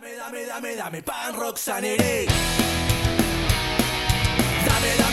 Dame, dame, dame, dame pan dame, dame, dame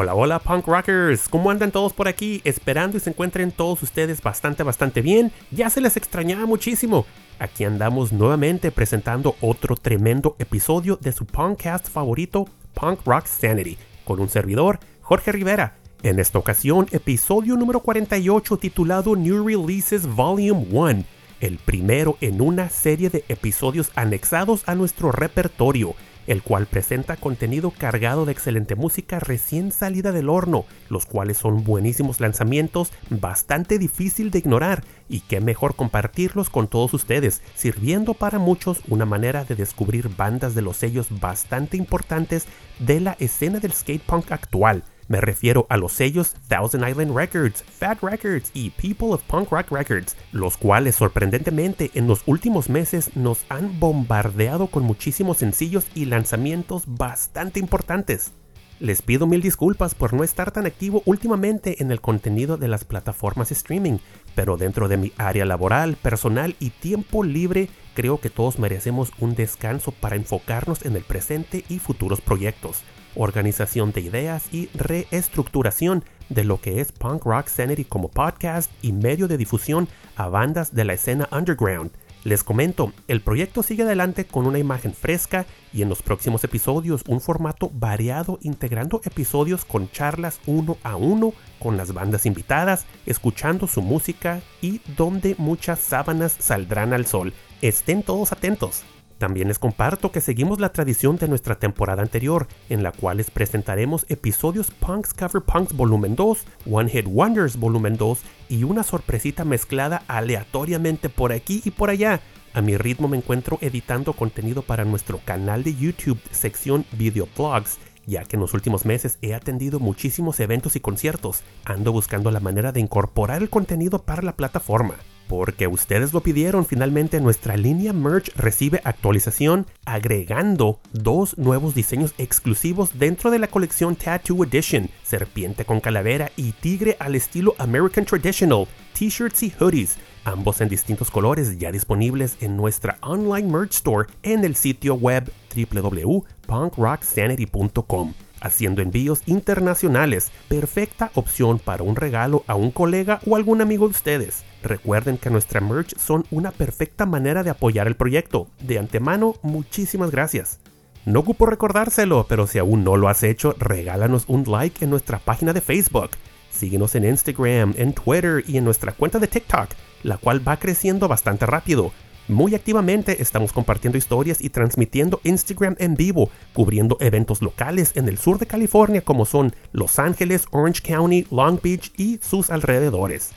Hola, hola punk rockers, ¿cómo andan todos por aquí? Esperando y se encuentren todos ustedes bastante, bastante bien. Ya se les extrañaba muchísimo. Aquí andamos nuevamente presentando otro tremendo episodio de su podcast favorito, Punk Rock Sanity, con un servidor, Jorge Rivera. En esta ocasión, episodio número 48 titulado New Releases Volume 1, el primero en una serie de episodios anexados a nuestro repertorio el cual presenta contenido cargado de excelente música recién salida del horno, los cuales son buenísimos lanzamientos, bastante difícil de ignorar, y qué mejor compartirlos con todos ustedes, sirviendo para muchos una manera de descubrir bandas de los sellos bastante importantes de la escena del skate punk actual. Me refiero a los sellos Thousand Island Records, Fat Records y People of Punk Rock Records, los cuales sorprendentemente en los últimos meses nos han bombardeado con muchísimos sencillos y lanzamientos bastante importantes. Les pido mil disculpas por no estar tan activo últimamente en el contenido de las plataformas streaming, pero dentro de mi área laboral, personal y tiempo libre, creo que todos merecemos un descanso para enfocarnos en el presente y futuros proyectos organización de ideas y reestructuración de lo que es Punk Rock Sanity como podcast y medio de difusión a bandas de la escena underground. Les comento, el proyecto sigue adelante con una imagen fresca y en los próximos episodios un formato variado integrando episodios con charlas uno a uno con las bandas invitadas, escuchando su música y donde muchas sábanas saldrán al sol. Estén todos atentos. También les comparto que seguimos la tradición de nuestra temporada anterior, en la cual les presentaremos episodios Punks Cover Punks Volumen 2, One Hit Wonders Volumen 2 y una sorpresita mezclada aleatoriamente por aquí y por allá. A mi ritmo me encuentro editando contenido para nuestro canal de YouTube sección Videoblogs, ya que en los últimos meses he atendido muchísimos eventos y conciertos. Ando buscando la manera de incorporar el contenido para la plataforma. Porque ustedes lo pidieron, finalmente nuestra línea merch recibe actualización agregando dos nuevos diseños exclusivos dentro de la colección Tattoo Edition, serpiente con calavera y tigre al estilo American Traditional, t-shirts y hoodies, ambos en distintos colores ya disponibles en nuestra online merch store en el sitio web www.punkrocksanity.com haciendo envíos internacionales, perfecta opción para un regalo a un colega o algún amigo de ustedes. Recuerden que nuestra merch son una perfecta manera de apoyar el proyecto. De antemano, muchísimas gracias. No ocupo recordárselo, pero si aún no lo has hecho, regálanos un like en nuestra página de Facebook. Síguenos en Instagram, en Twitter y en nuestra cuenta de TikTok, la cual va creciendo bastante rápido. Muy activamente estamos compartiendo historias y transmitiendo Instagram en vivo, cubriendo eventos locales en el sur de California como son Los Ángeles, Orange County, Long Beach y sus alrededores.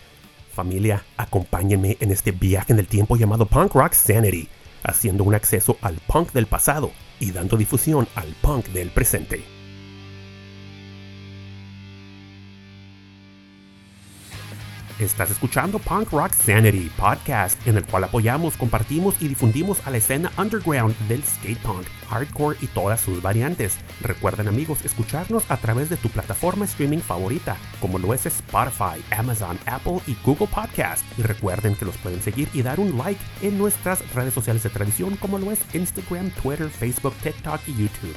Familia, acompáñenme en este viaje en el tiempo llamado Punk Rock Sanity, haciendo un acceso al punk del pasado y dando difusión al punk del presente. Estás escuchando Punk Rock Sanity, podcast en el cual apoyamos, compartimos y difundimos a la escena underground del skate punk, hardcore y todas sus variantes. Recuerden amigos escucharnos a través de tu plataforma streaming favorita, como lo es Spotify, Amazon, Apple y Google Podcast. Y recuerden que los pueden seguir y dar un like en nuestras redes sociales de tradición, como lo es Instagram, Twitter, Facebook, TikTok y YouTube.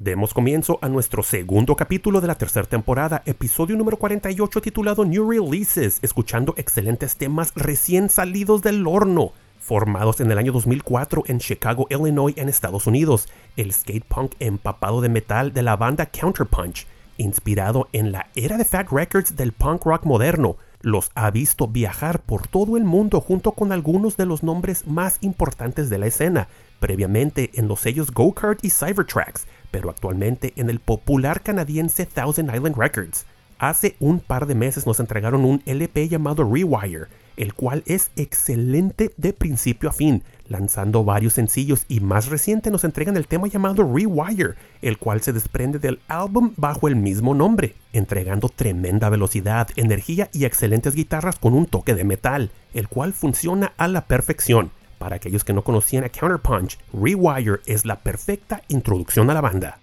Demos comienzo a nuestro segundo capítulo de la tercera temporada, episodio número 48 titulado New Releases, escuchando excelentes temas recién salidos del horno. Formados en el año 2004 en Chicago, Illinois, en Estados Unidos, el skate punk empapado de metal de la banda Counterpunch, inspirado en la era de Fat Records del punk rock moderno, los ha visto viajar por todo el mundo junto con algunos de los nombres más importantes de la escena, previamente en los sellos Go-Kart y Cybertracks, pero actualmente en el popular canadiense Thousand Island Records. Hace un par de meses nos entregaron un LP llamado Rewire, el cual es excelente de principio a fin, lanzando varios sencillos y más reciente nos entregan el tema llamado Rewire, el cual se desprende del álbum bajo el mismo nombre, entregando tremenda velocidad, energía y excelentes guitarras con un toque de metal, el cual funciona a la perfección. Para aquellos que no conocían a Counterpunch, Rewire es la perfecta introducción a la banda.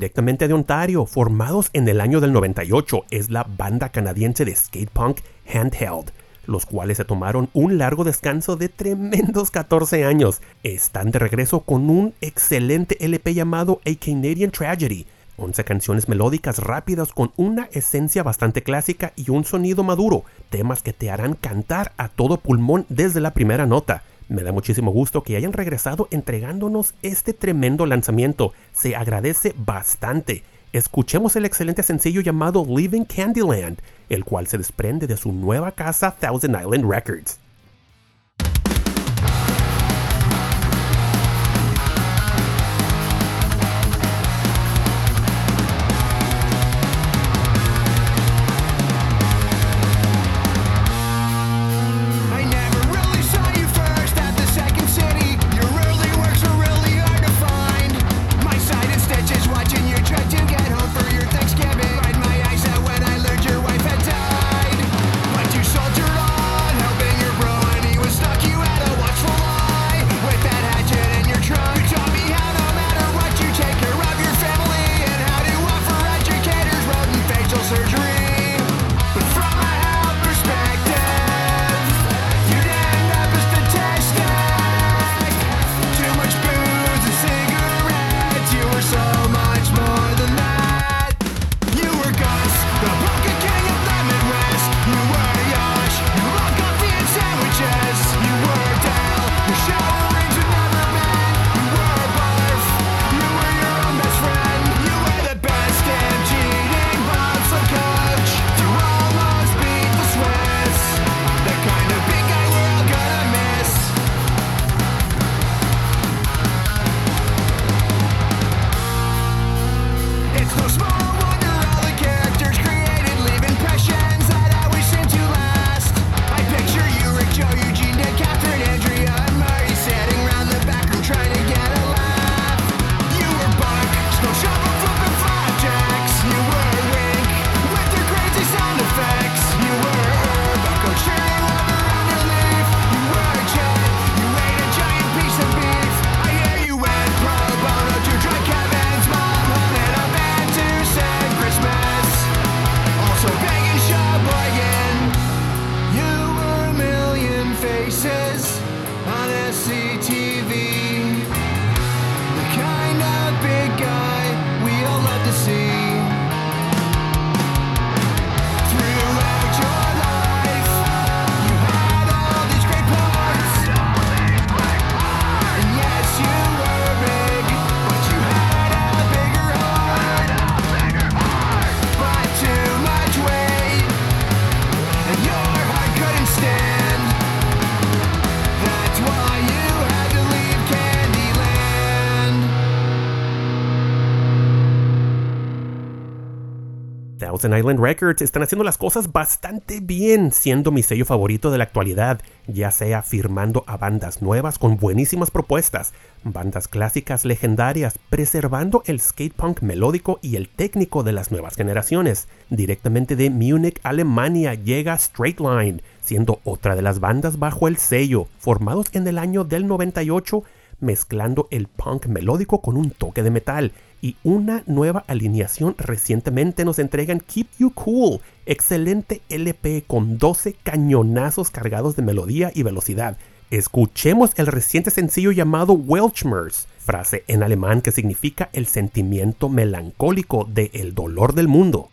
Directamente de Ontario, formados en el año del 98, es la banda canadiense de skate punk Handheld, los cuales se tomaron un largo descanso de tremendos 14 años. Están de regreso con un excelente LP llamado A Canadian Tragedy. 11 canciones melódicas rápidas con una esencia bastante clásica y un sonido maduro, temas que te harán cantar a todo pulmón desde la primera nota. Me da muchísimo gusto que hayan regresado entregándonos este tremendo lanzamiento. Se agradece bastante. Escuchemos el excelente sencillo llamado Living Candyland, el cual se desprende de su nueva casa Thousand Island Records. Thousand Island Records están haciendo las cosas bastante bien, siendo mi sello favorito de la actualidad, ya sea firmando a bandas nuevas con buenísimas propuestas, bandas clásicas legendarias, preservando el skate punk melódico y el técnico de las nuevas generaciones. Directamente de Múnich, Alemania, llega Straight Line, siendo otra de las bandas bajo el sello, formados en el año del 98, mezclando el punk melódico con un toque de metal y una nueva alineación recientemente nos entregan Keep You Cool, excelente LP con 12 cañonazos cargados de melodía y velocidad. Escuchemos el reciente sencillo llamado Welchmers, frase en alemán que significa el sentimiento melancólico de el dolor del mundo.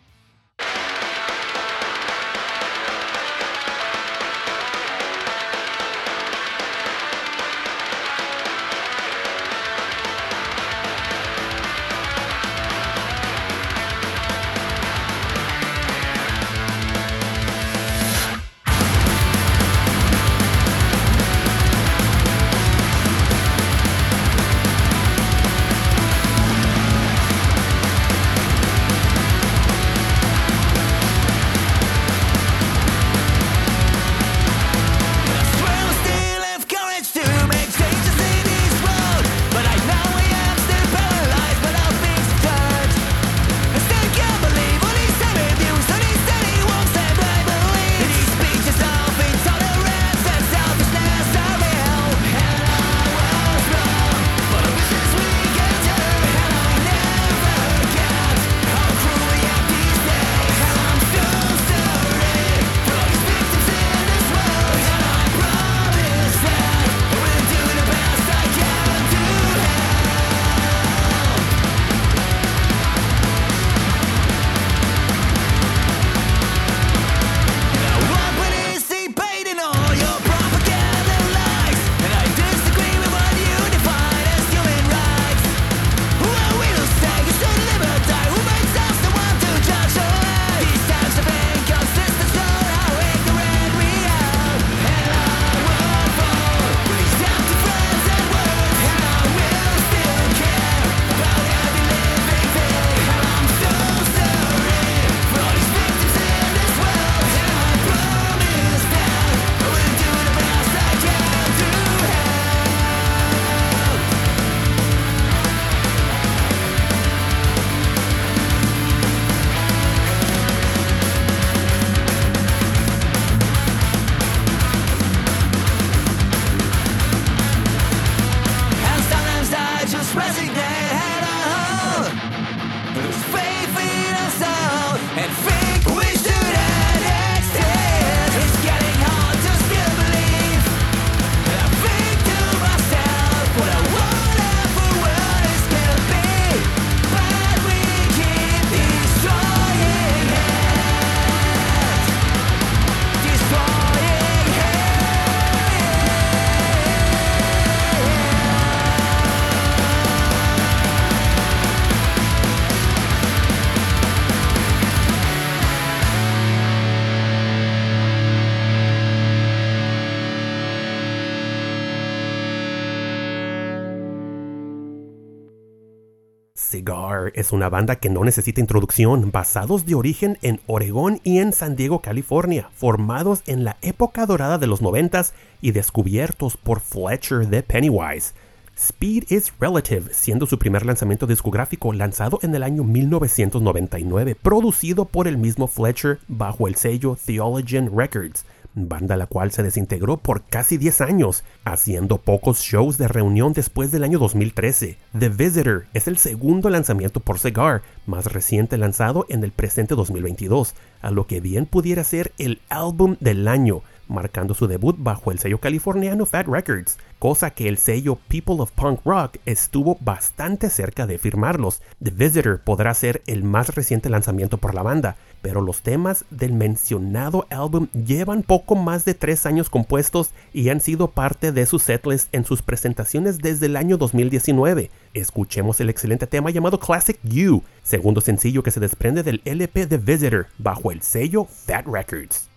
Cigar es una banda que no necesita introducción, basados de origen en Oregón y en San Diego, California, formados en la época dorada de los noventas y descubiertos por Fletcher de Pennywise. Speed is Relative, siendo su primer lanzamiento discográfico lanzado en el año 1999, producido por el mismo Fletcher bajo el sello Theologian Records banda la cual se desintegró por casi 10 años, haciendo pocos shows de reunión después del año 2013. The Visitor es el segundo lanzamiento por Cigar, más reciente lanzado en el presente 2022, a lo que bien pudiera ser el álbum del año, marcando su debut bajo el sello californiano Fat Records, cosa que el sello People of Punk Rock estuvo bastante cerca de firmarlos. The Visitor podrá ser el más reciente lanzamiento por la banda, pero los temas del mencionado álbum llevan poco más de tres años compuestos y han sido parte de su setlist en sus presentaciones desde el año 2019. Escuchemos el excelente tema llamado Classic You, segundo sencillo que se desprende del LP The Visitor bajo el sello Fat Records.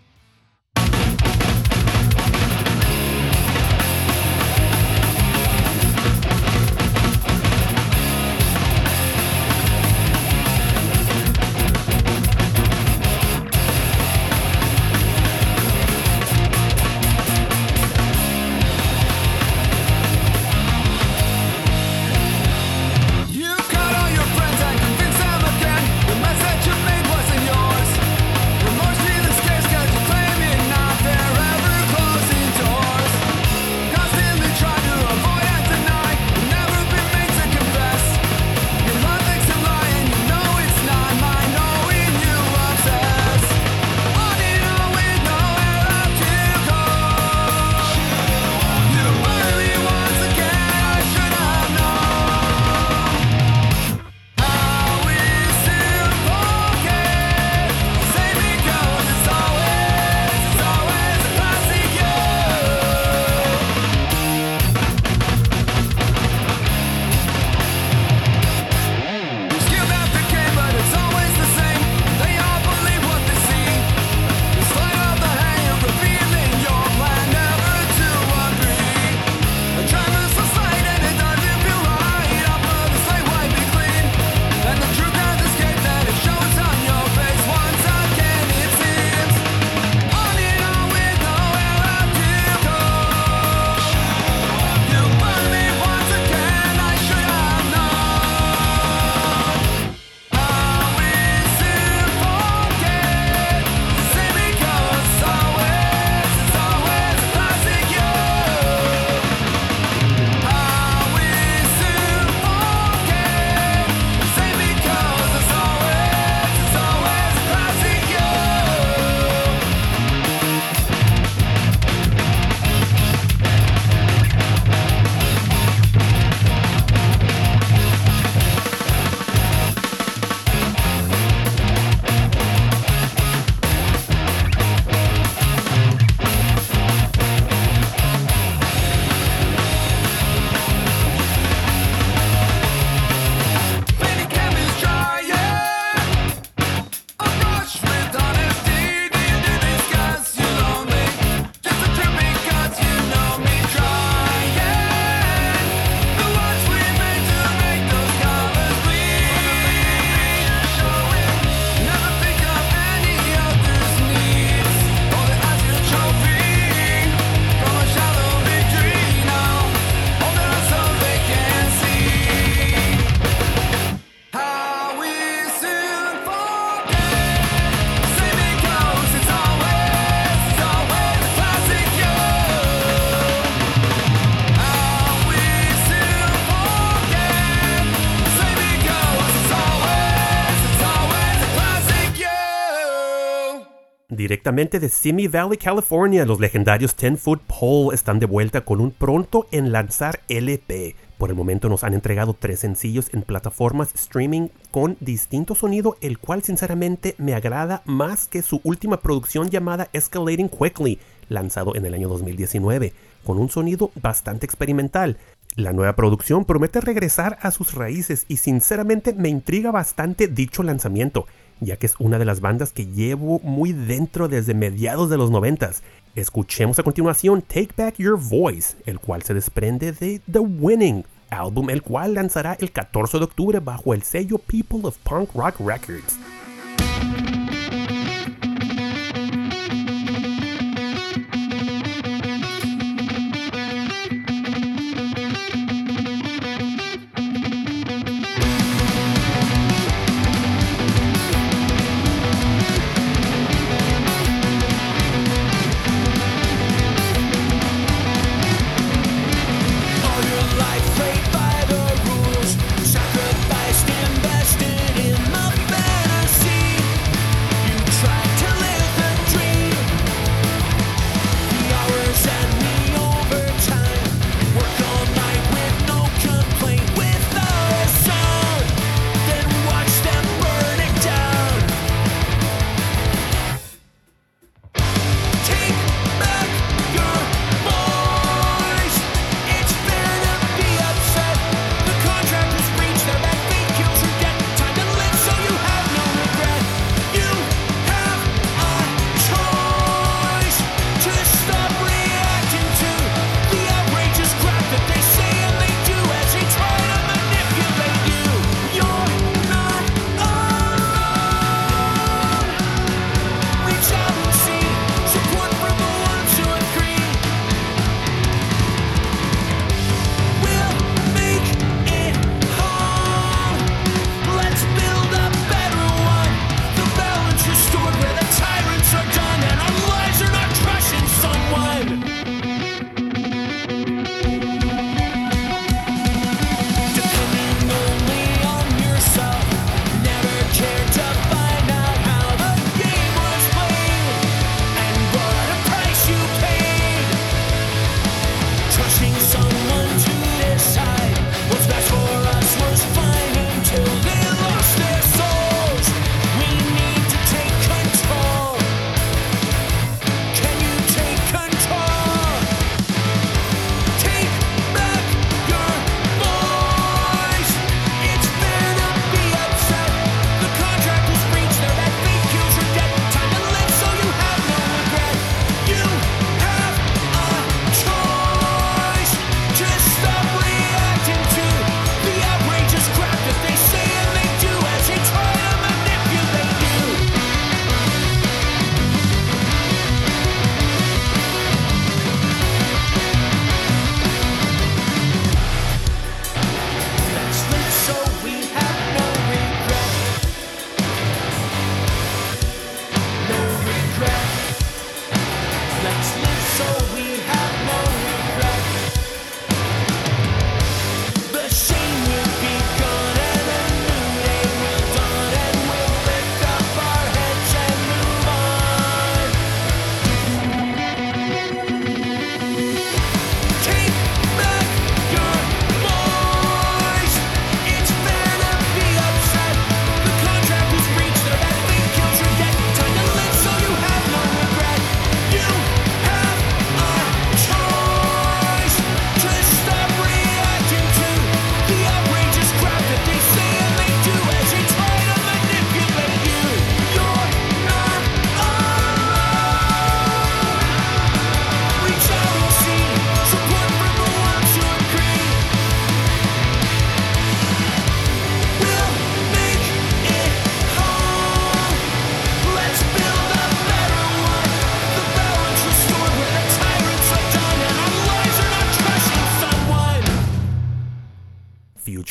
directamente de Simi Valley, California, los legendarios Ten Foot Pole están de vuelta con un pronto en lanzar LP. Por el momento nos han entregado tres sencillos en plataformas streaming con distinto sonido, el cual sinceramente me agrada más que su última producción llamada Escalating Quickly, lanzado en el año 2019, con un sonido bastante experimental. La nueva producción promete regresar a sus raíces y sinceramente me intriga bastante dicho lanzamiento ya que es una de las bandas que llevo muy dentro desde mediados de los noventas. Escuchemos a continuación Take Back Your Voice, el cual se desprende de The Winning, álbum el cual lanzará el 14 de octubre bajo el sello People of Punk Rock Records.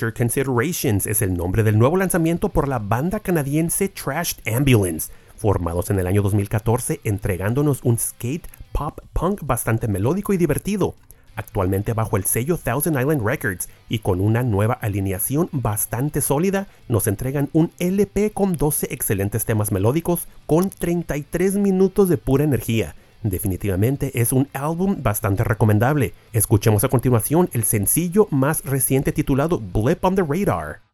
Considerations es el nombre del nuevo lanzamiento por la banda canadiense Trashed Ambulance, formados en el año 2014 entregándonos un skate pop punk bastante melódico y divertido, actualmente bajo el sello Thousand Island Records y con una nueva alineación bastante sólida, nos entregan un LP con 12 excelentes temas melódicos con 33 minutos de pura energía Definitivamente es un álbum bastante recomendable. Escuchemos a continuación el sencillo más reciente titulado Blip on the Radar.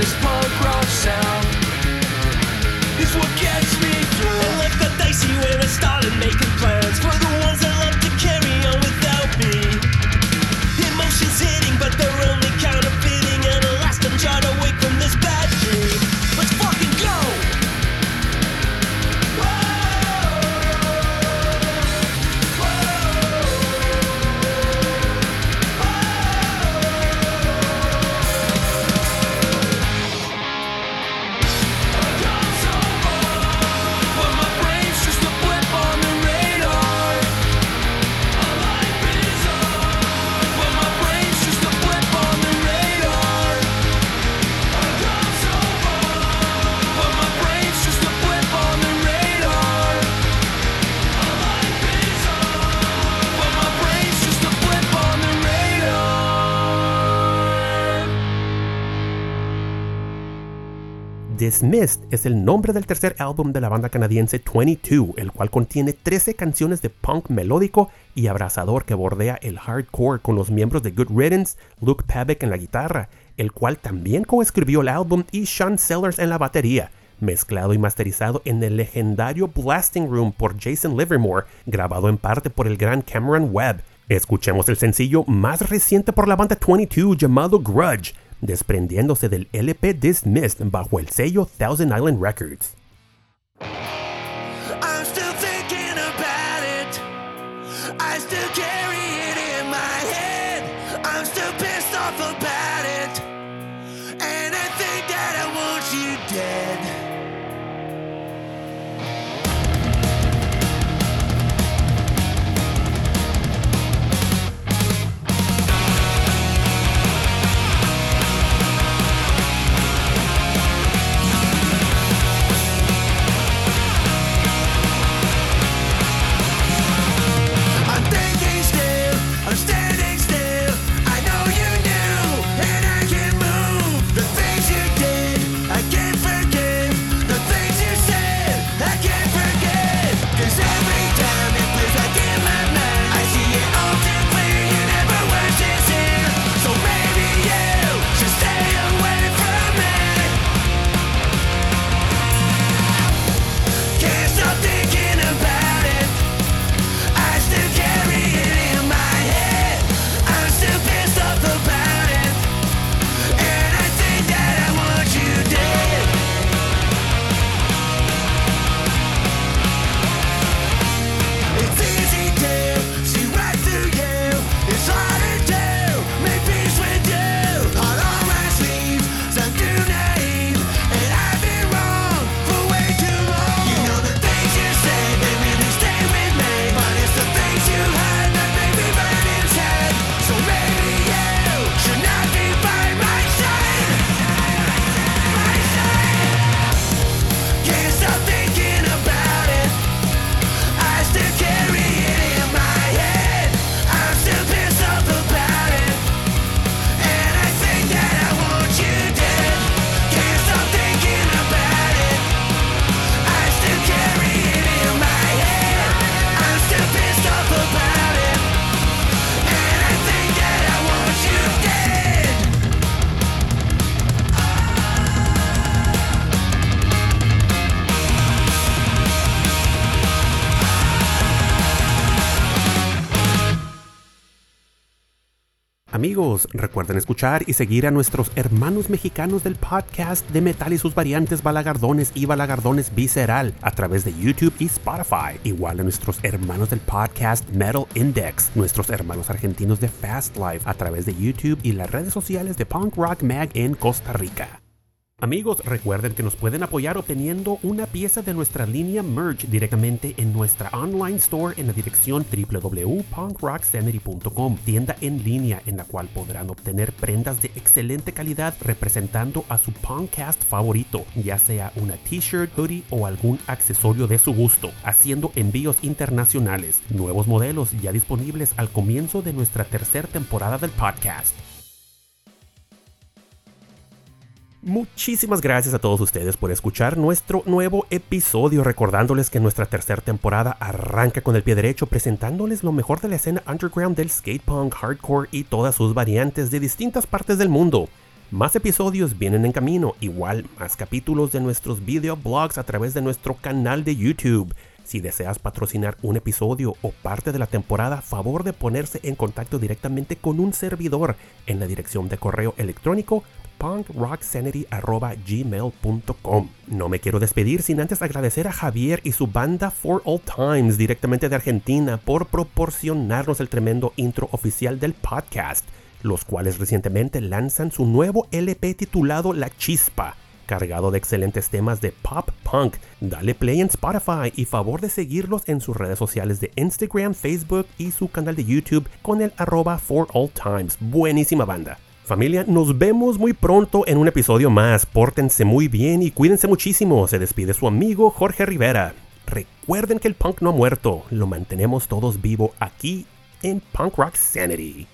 This punk rock sound is what gets me through. And life got dicey when I started making plans for the Dismissed es el nombre del tercer álbum de la banda canadiense 22, el cual contiene 13 canciones de punk melódico y abrazador que bordea el hardcore con los miembros de Good Riddance, Luke Pavick en la guitarra, el cual también coescribió el álbum y Sean Sellers en la batería, mezclado y masterizado en el legendario Blasting Room por Jason Livermore, grabado en parte por el gran Cameron Webb. Escuchemos el sencillo más reciente por la banda 22 llamado Grudge, desprendiéndose del LP Dismissed bajo el sello Thousand Island Records. Recuerden escuchar y seguir a nuestros hermanos mexicanos del podcast de metal y sus variantes balagardones y balagardones visceral a través de YouTube y Spotify. Igual a nuestros hermanos del podcast Metal Index, nuestros hermanos argentinos de Fast Life a través de YouTube y las redes sociales de Punk Rock Mag en Costa Rica. Amigos, recuerden que nos pueden apoyar obteniendo una pieza de nuestra línea merch directamente en nuestra online store en la dirección www.punkrocksanity.com, tienda en línea en la cual podrán obtener prendas de excelente calidad representando a su podcast favorito, ya sea una t-shirt, hoodie o algún accesorio de su gusto, haciendo envíos internacionales, nuevos modelos ya disponibles al comienzo de nuestra tercera temporada del podcast. Muchísimas gracias a todos ustedes por escuchar nuestro nuevo episodio, recordándoles que nuestra tercera temporada arranca con el pie derecho presentándoles lo mejor de la escena underground del skate punk, hardcore y todas sus variantes de distintas partes del mundo. Más episodios vienen en camino, igual más capítulos de nuestros videoblogs a través de nuestro canal de YouTube. Si deseas patrocinar un episodio o parte de la temporada, favor de ponerse en contacto directamente con un servidor en la dirección de correo electrónico punkrocksanity.gmail.com. No me quiero despedir sin antes agradecer a Javier y su banda For All Times directamente de Argentina por proporcionarnos el tremendo intro oficial del podcast, los cuales recientemente lanzan su nuevo LP titulado La Chispa cargado de excelentes temas de pop punk. Dale play en Spotify y favor de seguirlos en sus redes sociales de Instagram, Facebook y su canal de YouTube con el arroba for all times. Buenísima banda. Familia, nos vemos muy pronto en un episodio más. Pórtense muy bien y cuídense muchísimo. Se despide su amigo Jorge Rivera. Recuerden que el punk no ha muerto, lo mantenemos todos vivo aquí en Punk Rock Sanity.